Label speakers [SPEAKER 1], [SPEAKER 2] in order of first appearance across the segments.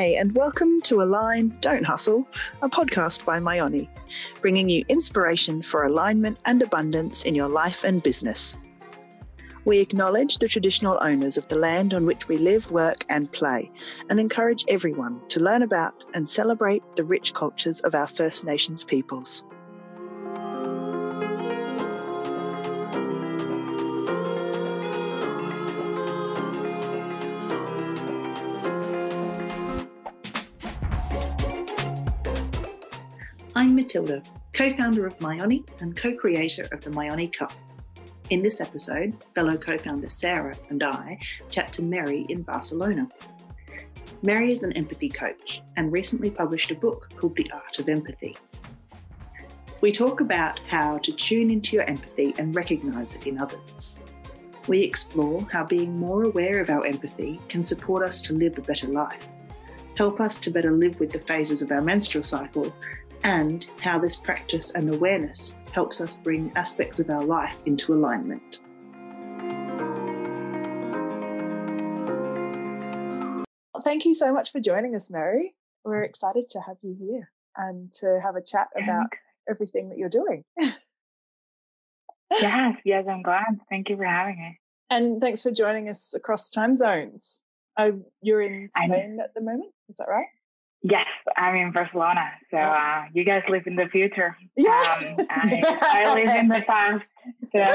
[SPEAKER 1] Hi, and welcome to Align, Don't Hustle, a podcast by Myoni, bringing you inspiration for alignment and abundance in your life and business. We acknowledge the traditional owners of the land on which we live, work, and play, and encourage everyone to learn about and celebrate the rich cultures of our First Nations peoples. Matilda, co founder of Myoni and co creator of the Myoni Cup. In this episode, fellow co founder Sarah and I chat to Meri in Barcelona. Meri is an empathy coach and recently published a book called The Art of Empathy. We talk about how to tune into your empathy and recognize it in others. We explore how being more aware of our empathy can support us to live a better life, help us to better live with the phases of our menstrual cycle, and how this practice and awareness helps us bring aspects of our life into alignment. Thank you so much for joining us, Meri. We're excited to have you here and to have a chat about everything that you're doing.
[SPEAKER 2] yes, yes, I'm glad. Thank you for having me.
[SPEAKER 1] And thanks for joining us across time zones. Oh, you're in Spain at the moment, is that right?
[SPEAKER 2] Yes, I'm in Barcelona. So uh, you guys live in the future.
[SPEAKER 1] Yeah.
[SPEAKER 2] Um, I, I, live in the past.
[SPEAKER 1] So.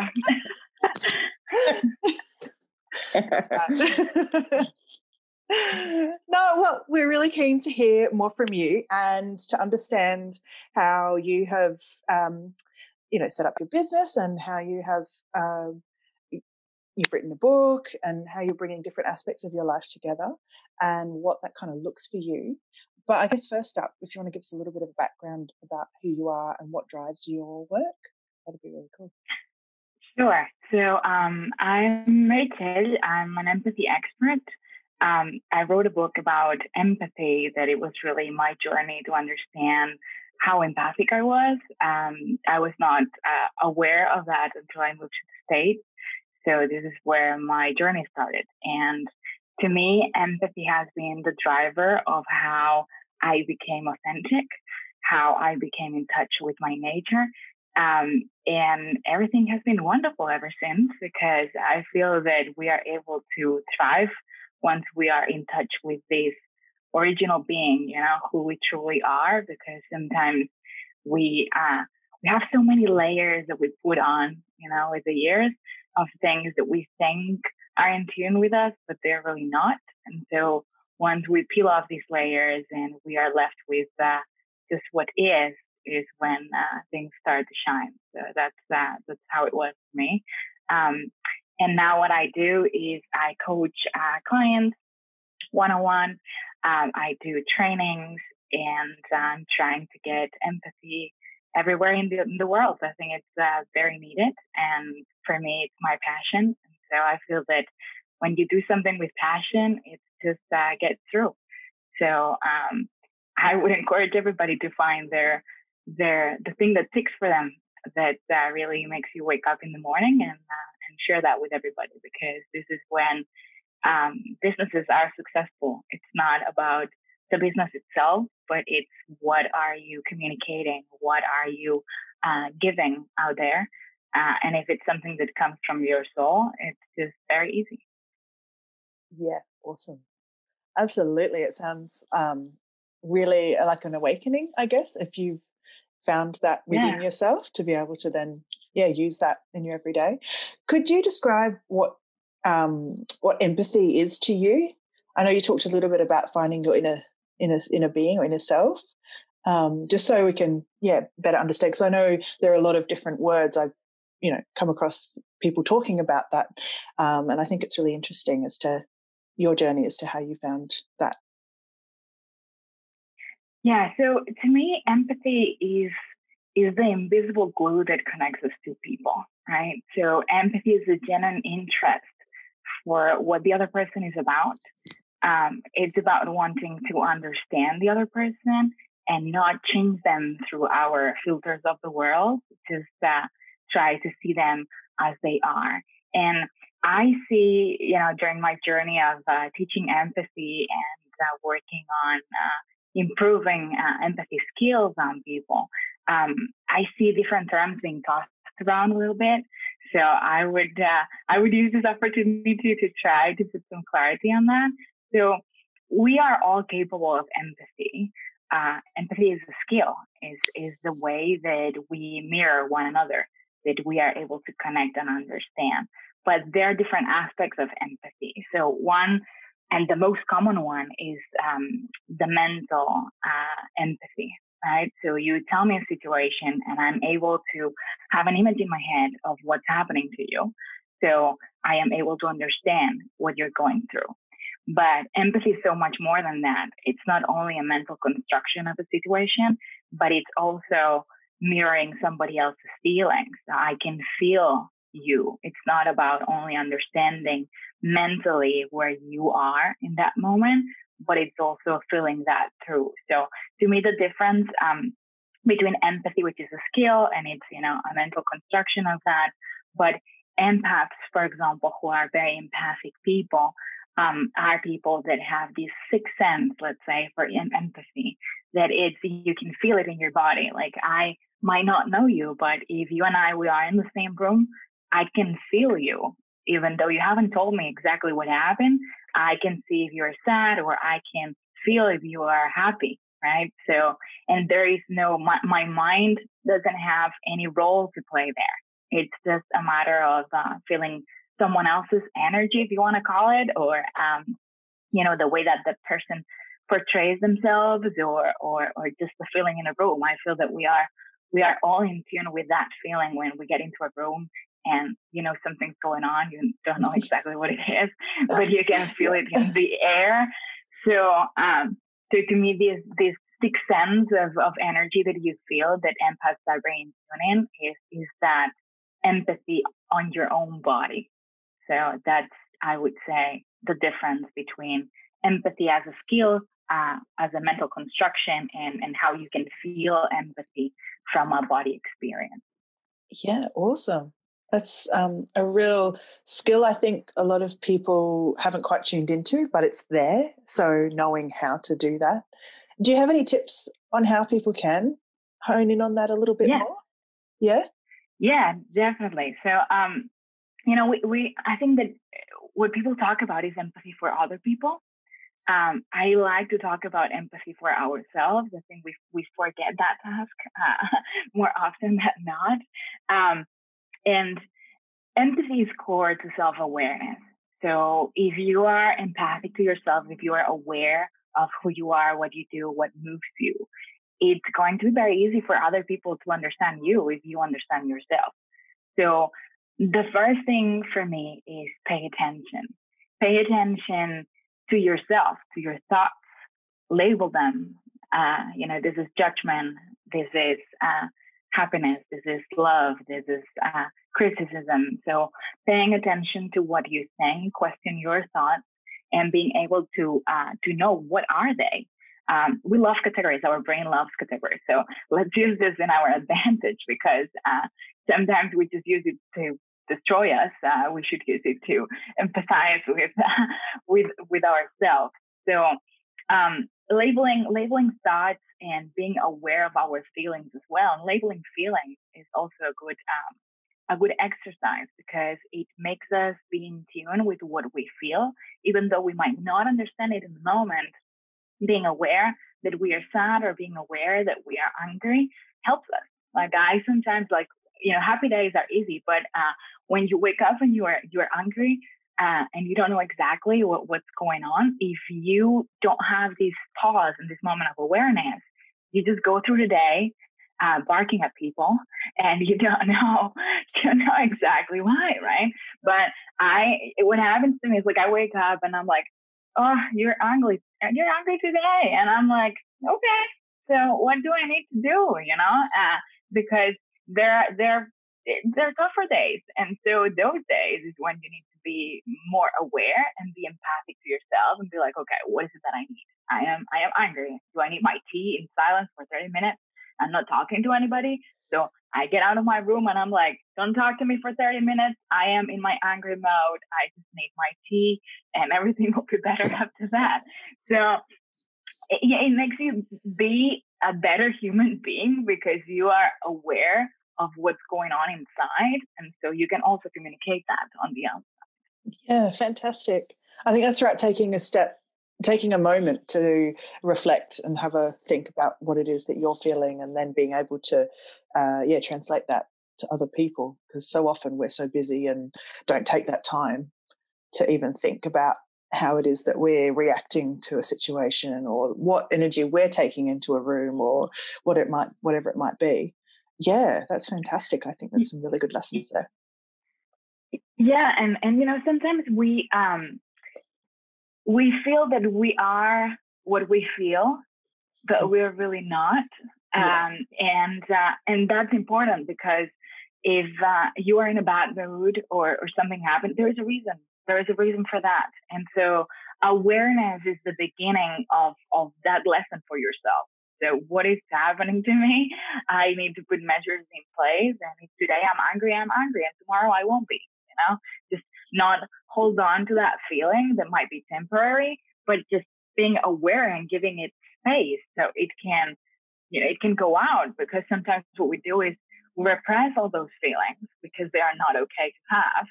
[SPEAKER 1] no, well, we're really keen to hear more from you and to understand how you have, um, you know, set up your business and how you have um, you've written a book and how you're bringing different aspects of your life together and what that kind of looks for you. But I guess first up, if you want to give us a little bit of a background about who you are and what drives your work, that'd be really cool.
[SPEAKER 2] Sure. So um, I'm Meritxell. I'm an empathy expert. Um, I wrote a book about empathy that it was really my journey to understand how empathic I was. Um, I was not uh, aware of that until I moved to the States. So this is where my journey started. And to me, empathy has been the driver of how I became authentic, how I became in touch with my nature. Um, and everything has been wonderful ever since because I feel that we are able to thrive once we are in touch with this original being, you know, who we truly are, because sometimes we, uh, we have so many layers that we put on, you know, with the years of things that we think are in tune with us, but they're really not. And so once we peel off these layers and we are left with uh, just what is, is when uh, things start to shine. So that's uh, that's how it was for me. Um, and now what I do is I coach uh, clients one on one. I do trainings and I'm trying to get empathy everywhere in the, in the world. I think it's uh, very needed. And for me, it's my passion. So I feel that when you do something with passion, it just uh, gets through. So um, I would encourage everybody to find their their the thing that ticks for them that uh, really makes you wake up in the morning and uh, and share that with everybody because this is when um, businesses are successful. It's not about the business itself, but it's what are you communicating? What are you uh, giving out there? Uh, and if it's something that comes from your soul, it's just very easy.
[SPEAKER 1] Yeah, awesome. Absolutely. It sounds um, really like an awakening, I guess, if you've found that within yeah. yourself to be able to then, yeah, use that in your everyday. Could you describe what um, what empathy is to you? I know you talked a little bit about finding your inner inner inner being or inner self. Um, just so we can, yeah, better understand. Because I know there are a lot of different words I've, you know, come across people talking about that, um, and I think it's really interesting as to your journey as to how you found that.
[SPEAKER 2] Yeah, so to me, empathy is is the invisible glue that connects us to people, right? So empathy is a genuine interest for what the other person is about. Um, it's about wanting to understand the other person and not change them through our filters of the world. Just uh, try to see them as they are. And I see, you know, during my journey of uh, teaching empathy and uh, working on uh, improving uh, empathy skills on people, um, I see different terms being tossed around a little bit. So I would uh, I would use this opportunity to, to try to put some clarity on that. So we are all capable of empathy. Uh, empathy is a skill, is is the way that we mirror one another, that we are able to connect and understand. But there are different aspects of empathy. So one, and the most common one is um, the mental uh, empathy, right? So you tell me a situation, and I'm able to have an image in my head of what's happening to you. So I am able to understand what you're going through. But empathy is so much more than that. It's not only a mental construction of a situation, but it's also mirroring somebody else's feelings. I can feel you. It's not about only understanding mentally where you are in that moment, but it's also feeling that through. So to me, the difference um, between empathy, which is a skill, and it's you know a mental construction of that, but empaths, for example, who are very empathic people, um, are people that have this sixth sense, let's say, for empathy, that it's, you can feel it in your body. Like I might not know you, but if you and I, we are in the same room, I can feel you. Even though you haven't told me exactly what happened, I can see if you're sad or I can feel if you are happy, right? So, and there is no, my, my mind doesn't have any role to play there. It's just a matter of uh, feeling someone else's energy, if you want to call it, or um, you know the way that the person portrays themselves, or or or just the feeling in a room. I feel that we are we are all in tune with that feeling when we get into a room and you know something's going on. You don't know exactly what it is, but you can feel it in the air. So um, so to me, this this sixth sense of, of energy that you feel that empaths are bringing in is is that empathy on your own body. So that's, I would say, the difference between empathy as a skill, uh, as a mental construction, and, and how you can feel empathy from a body experience.
[SPEAKER 1] Yeah, awesome. That's um, a real skill I think a lot of people haven't quite tuned into, but it's there. So knowing how to do that. Do you have any tips on how people can hone in on that a little bit yeah. more? Yeah.
[SPEAKER 2] Yeah, definitely. So um, you know, we, we I think that what people talk about is empathy for other people. Um, I like to talk about empathy for ourselves. I think we we forget that task uh, more often than not. Um, and empathy is core to self awareness. So if you are empathic to yourself, if you are aware of who you are, what you do, what moves you, it's going to be very easy for other people to understand you if you understand yourself. So the first thing for me is pay attention. Pay attention to yourself, to your thoughts, label them. Uh, you know, this is judgment, this is uh, happiness, this is love, this is uh, criticism. So paying attention to what you're saying, question your thoughts, and being able to uh, to know what are they. Um, we love categories. Our brain loves categories. So let's use this in our advantage because uh, sometimes we just use it to destroy us, uh, we should use it to empathize with with with ourselves. So um, labeling labeling thoughts and being aware of our feelings as well. And labeling feelings is also a good um, a good exercise because it makes us be in tune with what we feel, even though we might not understand it in the moment. Being aware that we are sad or being aware that we are angry helps us. Like I sometimes like you know, happy days are easy, but uh, when you wake up and you are you are angry uh, and you don't know exactly what, what's going on, if you don't have this pause and this moment of awareness, you just go through the day uh, barking at people and you don't know you don't know exactly why, right? But I what happens to me is like I wake up and I'm like, oh, you're angry, and you're angry today, and I'm like, okay, so what do I need to do? You know, uh, because there there are they're eh, tougher days, and so those days is when you need to be more aware and be empathic to yourself and be like, okay, what is it that I need? I am I am angry. Do I need my tea in silence for 30 minutes? I'm not talking to anybody. So I get out of my room and I'm like, don't talk to me for 30 minutes. I am in my angry mode. I just need my tea and everything will be better after that. So eh, it, it makes you be a better human being because you are aware of what's going on inside. And so you can also communicate that on the outside.
[SPEAKER 1] Yeah, fantastic. I think that's right. Taking a step taking a moment to reflect and have a think about what it is that you're feeling and then being able to uh, yeah translate that to other people because so often we're so busy and don't take that time to even think about how it is that we're reacting to a situation or what energy we're taking into a room or what it might whatever it might be yeah that's fantastic i think there's some really good lessons there
[SPEAKER 2] yeah and and you know sometimes we um we feel that we are what we feel, but mm. we're really not. Um, and uh, and that's important because if uh, you are in a bad mood or or something happened, there is a reason. There is a reason for that. And so awareness is the beginning of of that lesson for yourself. So what is happening to me? I need to put measures in place. And if today I'm angry, I'm angry, and tomorrow I won't be. You know, just not hold on to that feeling that might be temporary, but just being aware and giving it space so it can, you know, it can go out because sometimes what we do is repress all those feelings because they are not okay to have.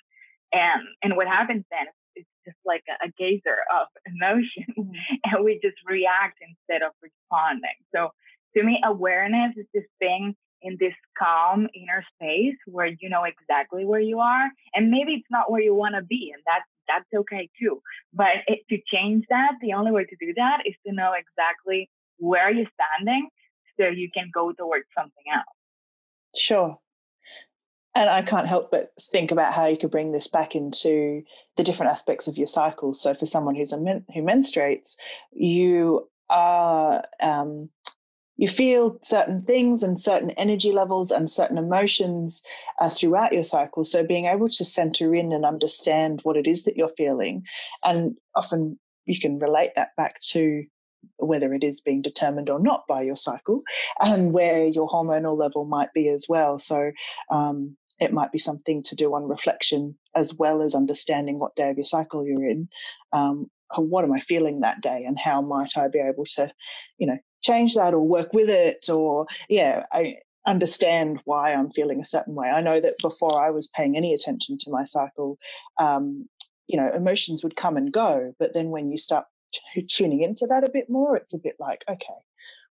[SPEAKER 2] And, and what happens then is just like a, a geyser of emotion mm-hmm. and we just react instead of responding. So to me, awareness is just being in this calm inner space where you know exactly where you are and maybe it's not where you want to be and that's that's okay too but it, to change that the only way to do that is to know exactly where you're standing so you can go towards something else
[SPEAKER 1] sure and I can't help but think about how you could bring this back into the different aspects of your cycle. So, for someone who's a men- who menstruates, you are um, you feel certain things and certain energy levels and certain emotions uh, throughout your cycle. So being able to center in and understand what it is that you're feeling, and often you can relate that back to whether it is being determined or not by your cycle, and where your hormonal level might be as well. So um, it might be something to do on reflection as well as understanding what day of your cycle you're in. Um, what am I feeling that day, and how might I be able to, you know, change that or work with it or yeah i understand why i'm feeling a certain way i know that before i was paying any attention to my cycle um, you know emotions would come and go but then when you start tuning into that a bit more it's a bit like okay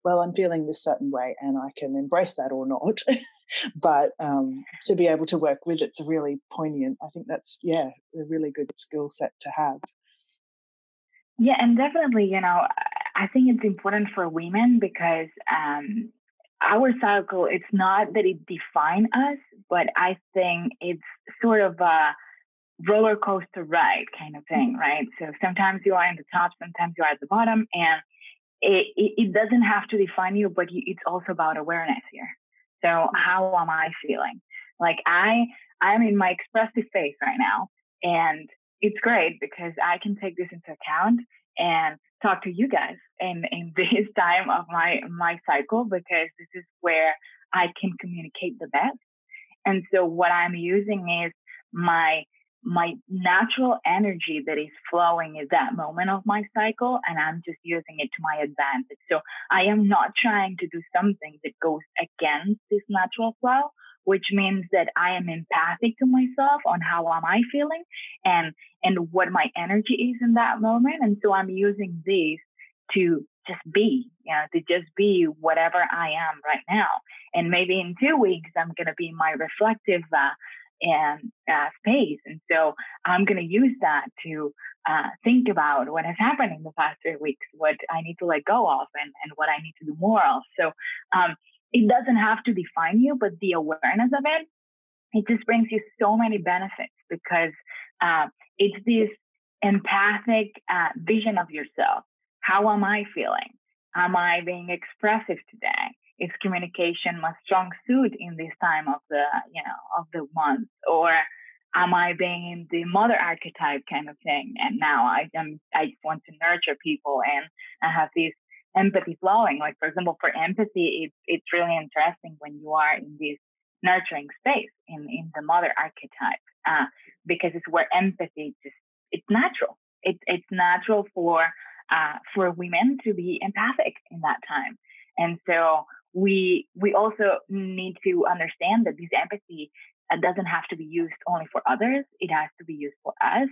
[SPEAKER 1] well i'm feeling this certain way and i can embrace that or not but um, to be able to work with it's really poignant i think that's yeah a really good skill set to have
[SPEAKER 2] yeah and definitely you know I think it's important for women because um, our cycle, it's not that it defines us, but I think it's sort of a roller coaster ride kind of thing, right? So sometimes you are in the top, sometimes you are at the bottom, and it, it, it doesn't have to define you, but you, it's also about awareness here. So how am I feeling? Like I, I'm in my expressive phase right now, and it's great because I can take this into account and talk to you guys in, in this time of my, my cycle because this is where I can communicate the best. And so what I'm using is my, my natural energy that is flowing is that moment of my cycle and I'm just using it to my advantage. So I am not trying to do something that goes against this natural flow, which means that I am empathic to myself on how am I feeling and and what my energy is in that moment. And so I'm using this to just be, you know, to just be whatever I am right now. And maybe in two weeks, I'm going to be my reflective uh, and uh, space. And so I'm going to use that to uh, think about what has happened in the past three weeks, what I need to let go of, and, and what I need to do more of. So um, it doesn't have to define you, but the awareness of it, it just brings you so many benefits because uh, it's this empathic uh, vision of yourself. How am I feeling? Am I being expressive today? Is communication my strong suit in this time of the, you know, of the month? Or am I being in the mother archetype kind of thing? And now I am, I want to nurture people and I have this empathy flowing. Like for example, for empathy, it's it's really interesting when you are in this nurturing space in, in the mother archetype uh, because it's where empathy just it's natural. It's it's natural for uh, for women to be empathic in that time, and so we we also need to understand that this empathy uh, doesn't have to be used only for others; it has to be used for us.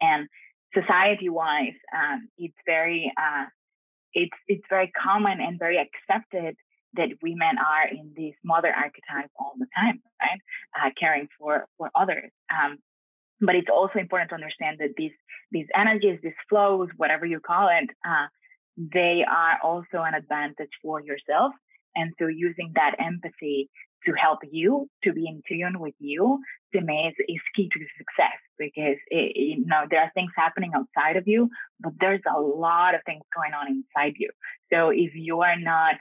[SPEAKER 2] And society-wise, um, it's very uh, it's it's very common and very accepted that women are in this mother archetype all the time, right? Uh, caring for for others. Um, but it's also important to understand that these these energies, these flows, whatever you call it, uh, they are also an advantage for yourself. And so using that empathy to help you to be in tune with you to me is, is key to success because it, you know there are things happening outside of you but there's a lot of things going on inside you. So if you are not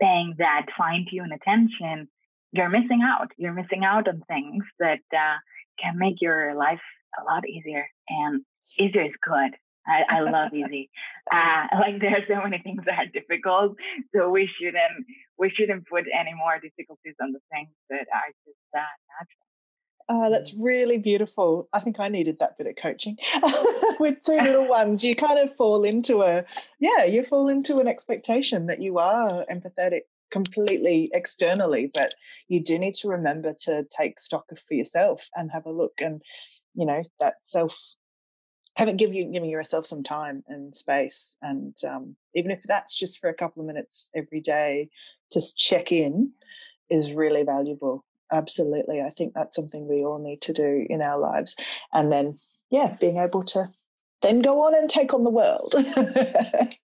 [SPEAKER 2] paying that fine-tune attention you're missing out. You're missing out on things that uh, can make your life a lot easier and easier is good I, I love easy. Uh, like there are so many things that are difficult, so we shouldn't we shouldn't put any more difficulties on the things that are just uh, natural.
[SPEAKER 1] Oh, that's really beautiful. I think I needed that bit of coaching. With two little ones, you kind of fall into a, yeah, you fall into an expectation that you are empathetic completely externally, but you do need to remember to take stock for yourself and have a look and, you know, that self haven't given you giving yourself some time and space and um, even if that's just for a couple of minutes every day to check in is really valuable. Absolutely i think that's something we all need to do in our lives. And then yeah being able to then go on and take on the world.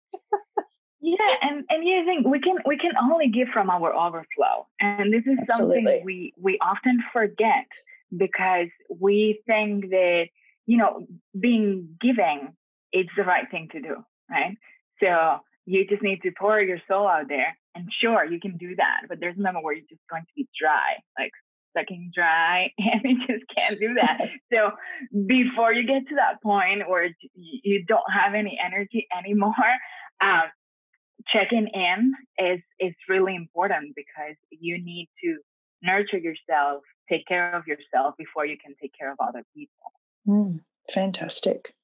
[SPEAKER 2] Yeah and and you think we can we can only give from our overflow and this is absolutely. something we we often forget because we think that you know, being giving, it's the right thing to do, right? So you just need to pour your soul out there. And sure, you can do that, but there's a moment where you're just going to be dry, like sucking dry, and you just can't do that. so before you get to that point where you don't have any energy anymore, um, checking in is is really important because you need to nurture yourself, take care of yourself before you can take care of other people.
[SPEAKER 1] Mm, fantastic.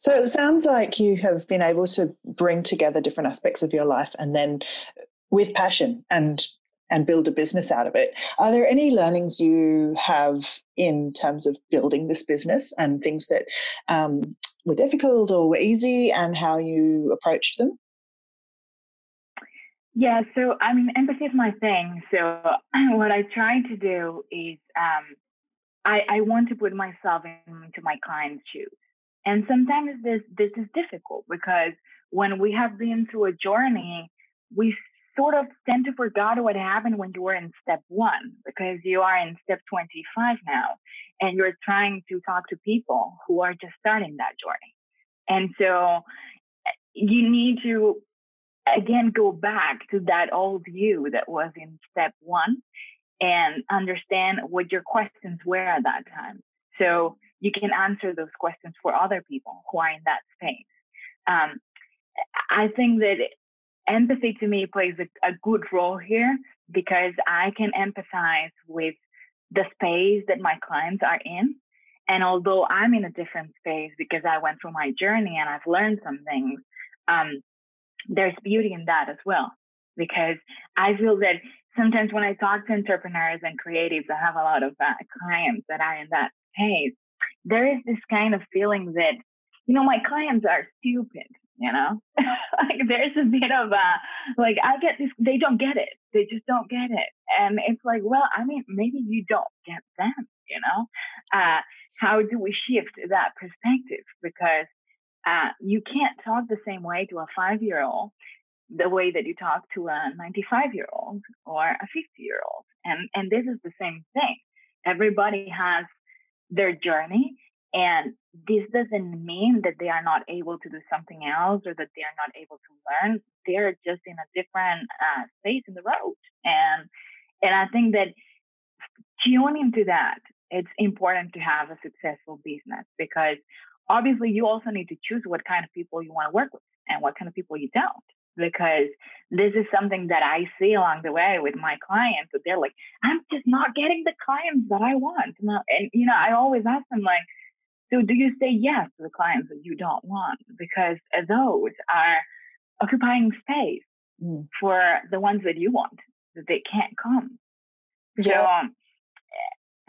[SPEAKER 1] So it sounds like you have been able to bring together different aspects of your life and then with passion and and build a business out of it. Are there any learnings you have in terms of building this business and things that um, were difficult or were easy and how you approached them?
[SPEAKER 2] Yeah, so I mean, empathy is my thing. So what I try to do is um, I, I want to put myself into my client's shoes. And sometimes this this is difficult because when we have been through a journey, we sort of tend to forget what happened when you were in step one because you are in step 25 now and you're trying to talk to people who are just starting that journey. And so eh, you need to again go back to that old you that was in step one and understand what your questions were at that time. So you can answer those questions for other people who are in that space. Um, I think that empathy to me plays a, a good role here because I can empathize with the space that my clients are in. And although I'm in a different space because I went through my journey and I've learned some things, um, there's beauty in that as well. Because I feel that sometimes when I talk to entrepreneurs and creatives, I have a lot of uh, clients that are in that space. There is this kind of feeling that, you know, my clients are stupid, you know, like there's a bit of a, uh, like, I get this, they don't get it. They just don't get it. And it's like, well, I mean, maybe you don't get them, you know? Uh, how do we shift that perspective? Because uh, you can't talk the same way to a five year old the way that you talk to a 95 year old or a 50 year old. And, and this is the same thing. Everybody has their journey. And this doesn't mean that they are not able to do something else or that they are not able to learn. They're just in a different uh, space in the road. And, and I think that tuning to that, it's important to have a successful business because obviously you also need to choose what kind of people you want to work with and what kind of people you don't because this is something that I see along the way with my clients that they're like, I'm just not getting the clients that I want. And, and you know, I always ask them like, so do you say yes to the clients that you don't want? Because those are occupying space mm. for the ones that you want, that they can't come. Yeah. So um,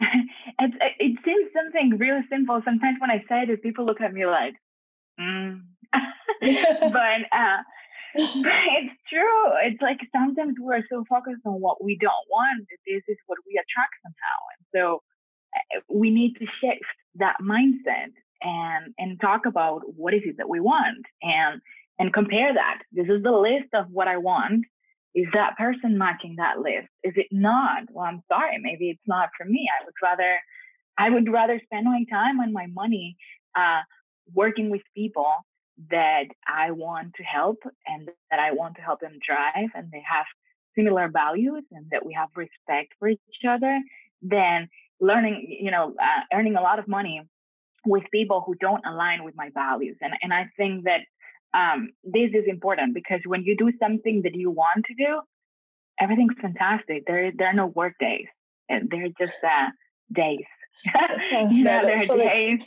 [SPEAKER 2] it, it seems something really simple. Sometimes when I say it, people look at me like, mm. but uh, it's true. It's like sometimes we're so focused on what we don't want that this is what we attract somehow. And so uh, we need to shift that mindset and and talk about what is it that we want and and compare that. This is the list of what I want. Is that person matching that list? Is it not? Well, I'm sorry, maybe it's not for me. I would rather I would rather spend my time and my money uh, working with people that I want to help and that I want to help them drive and they have similar values and that we have respect for each other, then learning, you know, uh, earning a lot of money with people who don't align with my values. And, and I think that um, this is important because when you do something that you want to do, everything's fantastic. There, there are no work days. They're just uh, days. you know, there are days.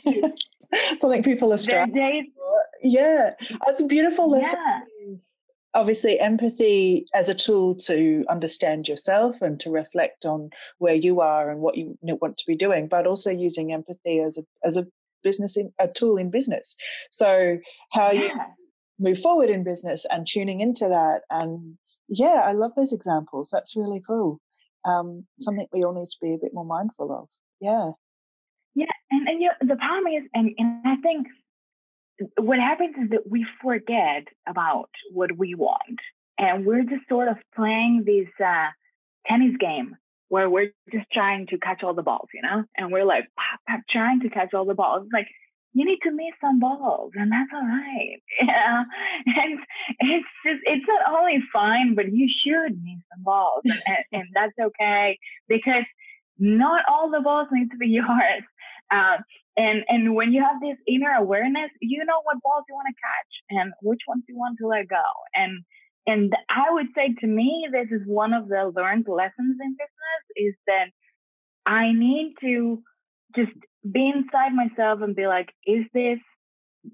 [SPEAKER 1] something people are struggling. Yeah, it's a beautiful lesson. Yeah. Obviously, empathy as a tool to understand yourself and to reflect on where you are and what you want to be doing, but also using empathy as a as a business in, a tool in business. So how yeah. you move forward in business and tuning into that and yeah, I love those examples. That's really cool. Um, something we all need to be a bit more mindful of. Yeah.
[SPEAKER 2] Yeah, and, and you know, the problem is, and, and I think what happens is that we forget about what we want, and we're just sort of playing this uh, tennis game where we're just trying to catch all the balls, you know, and we're like trying to catch all the balls. Like you need to miss some balls, and that's all right. Yeah, and it's just it's not only fine, but you should miss some balls, and, and, and that's okay because not all the balls need to be yours. Uh, and and when you have this inner awareness, you know what balls you want to catch and which ones you want to let go. And and I would say to me, this is one of the learned lessons in business is that I need to just be inside myself and be like, is this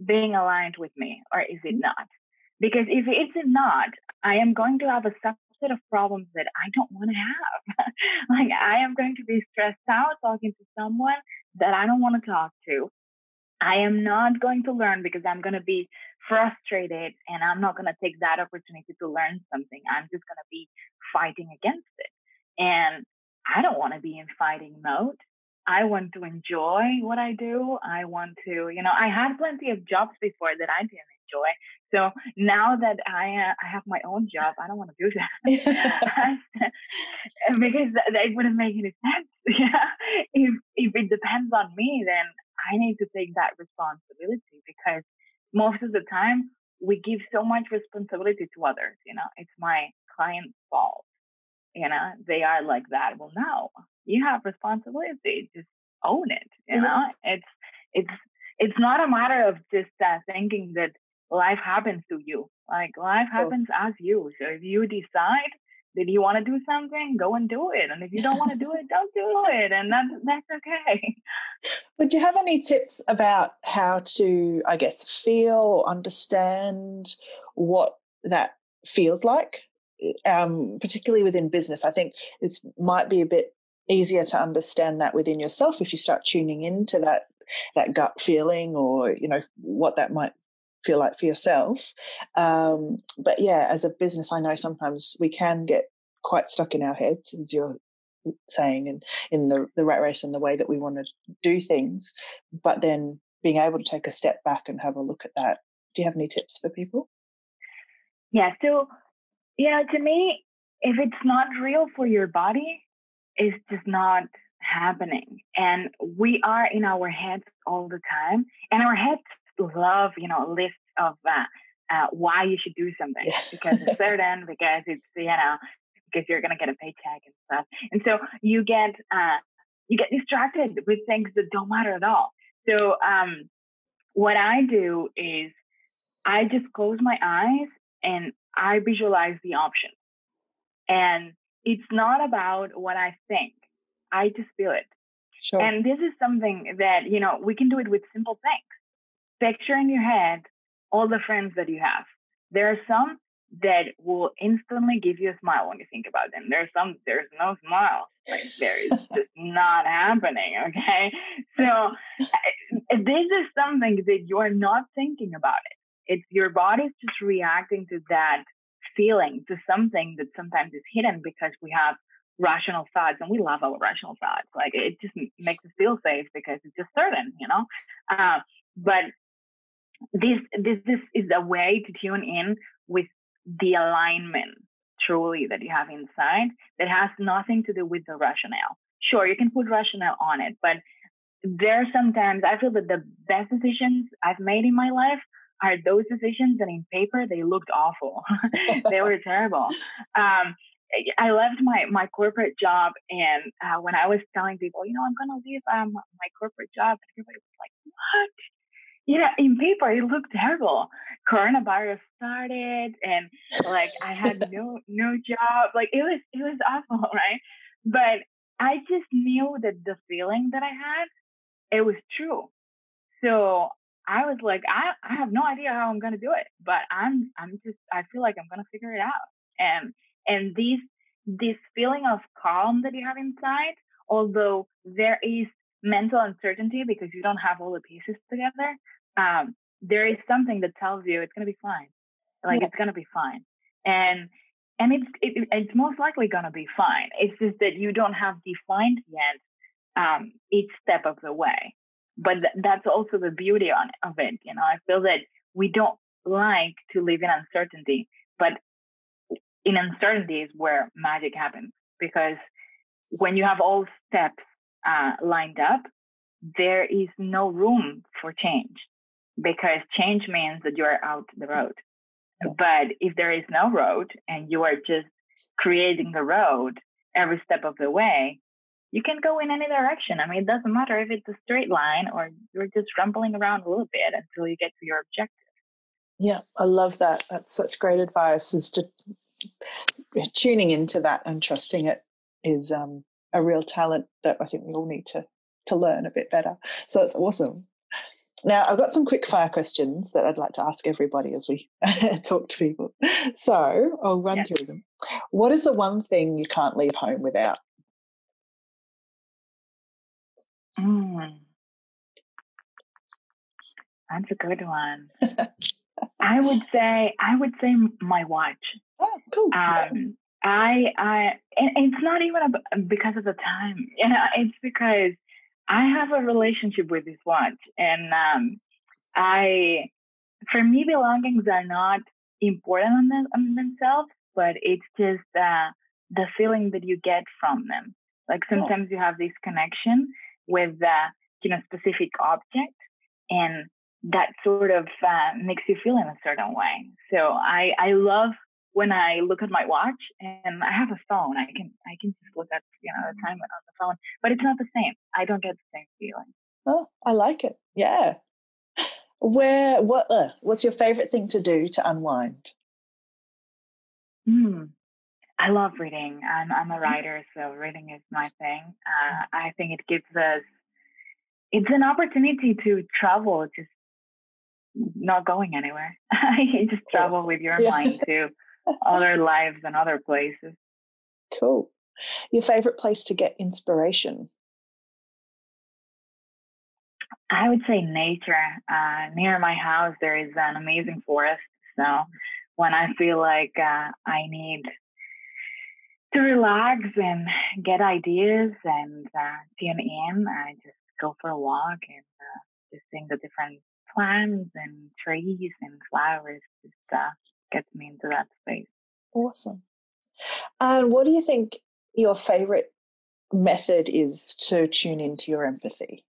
[SPEAKER 2] being aligned with me or is it not? Because if it's not, I am going to have a subset of problems that I don't want to have. like I am going to be stressed out talking to someone that I don't want to talk to. I am not going to learn because I'm going to be frustrated and I'm not going to take that opportunity to learn something. I'm just going to be fighting against it. And I don't want to be in fighting mode. I want to enjoy what I do. I want to, you know, I had plenty of jobs before that I didn't enjoy. So now that I uh, I have my own job, I don't want to do that because that, that wouldn't make any sense. Yeah, if if it depends on me, then I need to take that responsibility because most of the time we give so much responsibility to others. You know, it's my client's fault. You know, they are like that. Well, no, you have responsibility. Just own it. You mm-hmm. know, it's it's it's not a matter of just uh, thinking that life happens to you. Like life happens as you. So if you decide that you want to do something, go and do it. And if you don't want to do it, don't do it. And that's that's okay.
[SPEAKER 1] Would you have any tips about how to, I guess, feel or understand what that feels like? Um, particularly within business, I think it might be a bit easier to understand that within yourself if you start tuning into that that gut feeling or you know what that might feel like for yourself. Um, but yeah, as a business, I know sometimes we can get quite stuck in our heads, as you're saying, and in the, the rat race and the way that we want to do things. But then being able to take a step back and have a look at that. Do you have any tips for people?
[SPEAKER 2] Yeah. So, you know, to me, if it's not real for your body, it's just not happening. And we are in our heads all the time, and our heads love, you know, a list of uh, uh, why you should do something yeah. because it's certain, because it's, you know, because you're going to get a paycheck and stuff. And so you get, uh, you get distracted with things that don't matter at all. So, um, what I do is I just close my eyes and I visualize the options. And it's not about what I think. I just feel it. Sure. And this is something that, you know, we can do it with simple things. Picture in your head all the friends that you have. There are some that will instantly give you a smile when you think about them. There's some, there's no smile. Like there is just not happening. Okay. So this is something that you're not thinking about it. It's your body's just reacting to that feeling, to something that sometimes is hidden because we have rational thoughts and we love our rational thoughts. Like it just makes us feel safe because it's just certain, you know? Uh, but this, this, this is a way to tune in with the alignment truly that you have inside that has nothing to do with the rationale. Sure, you can put rationale on it, but there are sometimes I feel that the best decisions I've made in my life are those decisions that in paper they looked awful. they were terrible. Um, I left my my corporate job, and uh, when I was telling people, you know, I'm gonna leave um, my corporate job, everybody was like, "What?" You know, in paper it looked terrible. Coronavirus started, and like I had no no job. Like it was it was awful, right? But I just knew that the feeling that I had, it was true. So I was like, I, I have no idea how I'm gonna do it, but I'm I'm just I feel like I'm gonna figure it out. And and this this feeling of calm that you have inside, although there is mental uncertainty because you don't have all the pieces together, um, there is something that tells you it's gonna be fine. Like yeah. it's gonna be fine. And and it's it, it's most likely gonna be fine. It's just that you don't have defined yet um, each step of the way but th- that's also the beauty on of it. You know, I feel that we don't like to live in uncertainty, but in uncertainty is where magic happens because when you have all steps uh, lined up, there is no room for change because change means that you are out the road. But if there is no road and you are just creating the road every step of the way, you can go in any direction. I mean, it doesn't matter if it's a straight line or you're just rumbling around a little bit until you get to your objective.
[SPEAKER 1] Yeah, I love that. That's such great advice. Is to tuning into that and trusting it is um, a real talent that I think we all need to to learn a bit better. So it's awesome. Now, I've got some quick fire questions that I'd like to ask everybody as we talk to people. So I'll run through them. What is the one thing you can't leave home without?
[SPEAKER 2] Mm. That's a good one. I would say I would say my watch.
[SPEAKER 1] Oh, cool.
[SPEAKER 2] Um, I I and it's not even because of the time. You know, it's because I have a relationship with this watch, and um, I for me belongings are not important on, them, on themselves, but it's just uh, the feeling that you get from them. Like oh. sometimes you have this connection, with the you know specific object and that sort of uh, makes you feel in a certain way so i i love when i look at my watch and i have a phone i can i can just look at you know the time on the phone but it's not the same i don't get the same feeling
[SPEAKER 1] oh i like it yeah where what uh, what's your favorite thing to do to unwind
[SPEAKER 2] hmm I love reading. I'm I'm a writer, so reading is my thing. Uh, I think it gives us it's an opportunity to travel, just not going anywhere. you just travel with your yeah. mind to other lives and other places.
[SPEAKER 1] Cool. Your favorite place to get inspiration?
[SPEAKER 2] I would say nature. Uh, near my house, there is an amazing forest. So when I feel like uh, I need to relax and get ideas and uh, tune in. I just go for a walk and uh, just seeing the different plants and trees and flowers just gets me into that space.
[SPEAKER 1] Awesome. And what do you think your favorite method is to tune into your empathy?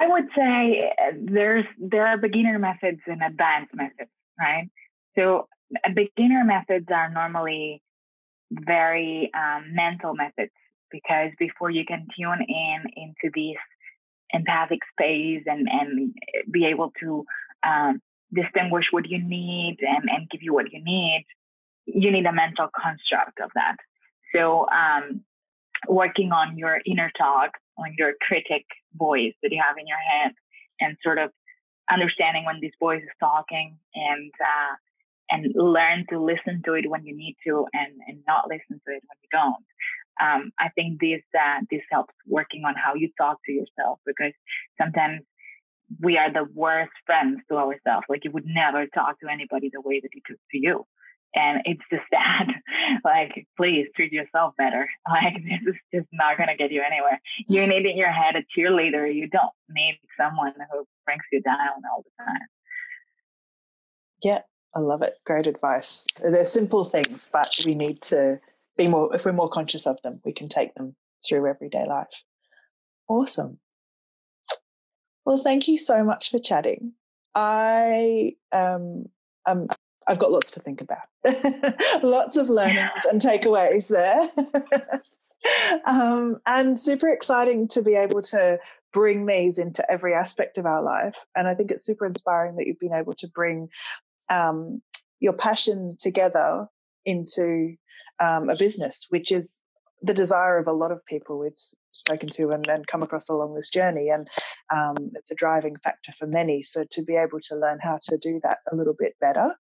[SPEAKER 2] I would say uh, there's there are beginner methods and advanced methods, right? So beginner methods are normally very um, mental methods because before you can tune in into this empathic space and, and be able to um, distinguish what you need and, and give you what you need, you need a mental construct of that. So, um, working on your inner talk, on your critic voice that you have in your head, and sort of understanding when this voice is talking and uh, and learn to listen to it when you need to and, and not listen to it when you don't. Um, I think this uh, this helps working on how you talk to yourself because sometimes we are the worst friends to ourselves. Like you would never talk to anybody the way that you talk to you. And it's just that, like, please treat yourself better. Like, this is just not going to get you anywhere. You need in your head a cheerleader. You don't need someone who brings you down all the time.
[SPEAKER 1] Yeah, I love it. Great advice. They're simple things, but we need to be more, if we're more conscious of them, we can take them through everyday life. Awesome. Well, thank you so much for chatting. I um, um I've got lots to think about. lots of learnings and takeaways there. um, and super exciting to be able to bring these into every aspect of our life. And I think it's super inspiring that you've been able to bring um, your passion together into um, a business, which is the desire of a lot of people we've spoken to and, and come across along this journey. And um, it's a driving factor for many. So to be able to learn how to do that a little bit better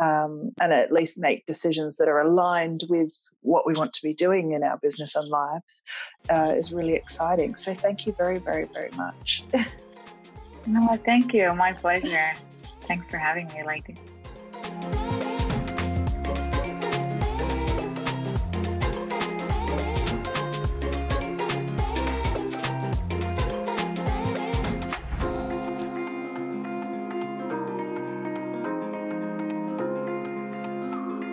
[SPEAKER 1] um, and at least make decisions that are aligned with what we want to be doing in our business and lives uh, is really exciting. So thank you very, very, very much.
[SPEAKER 2] no, thank you. My pleasure. Thanks for having me, Lady.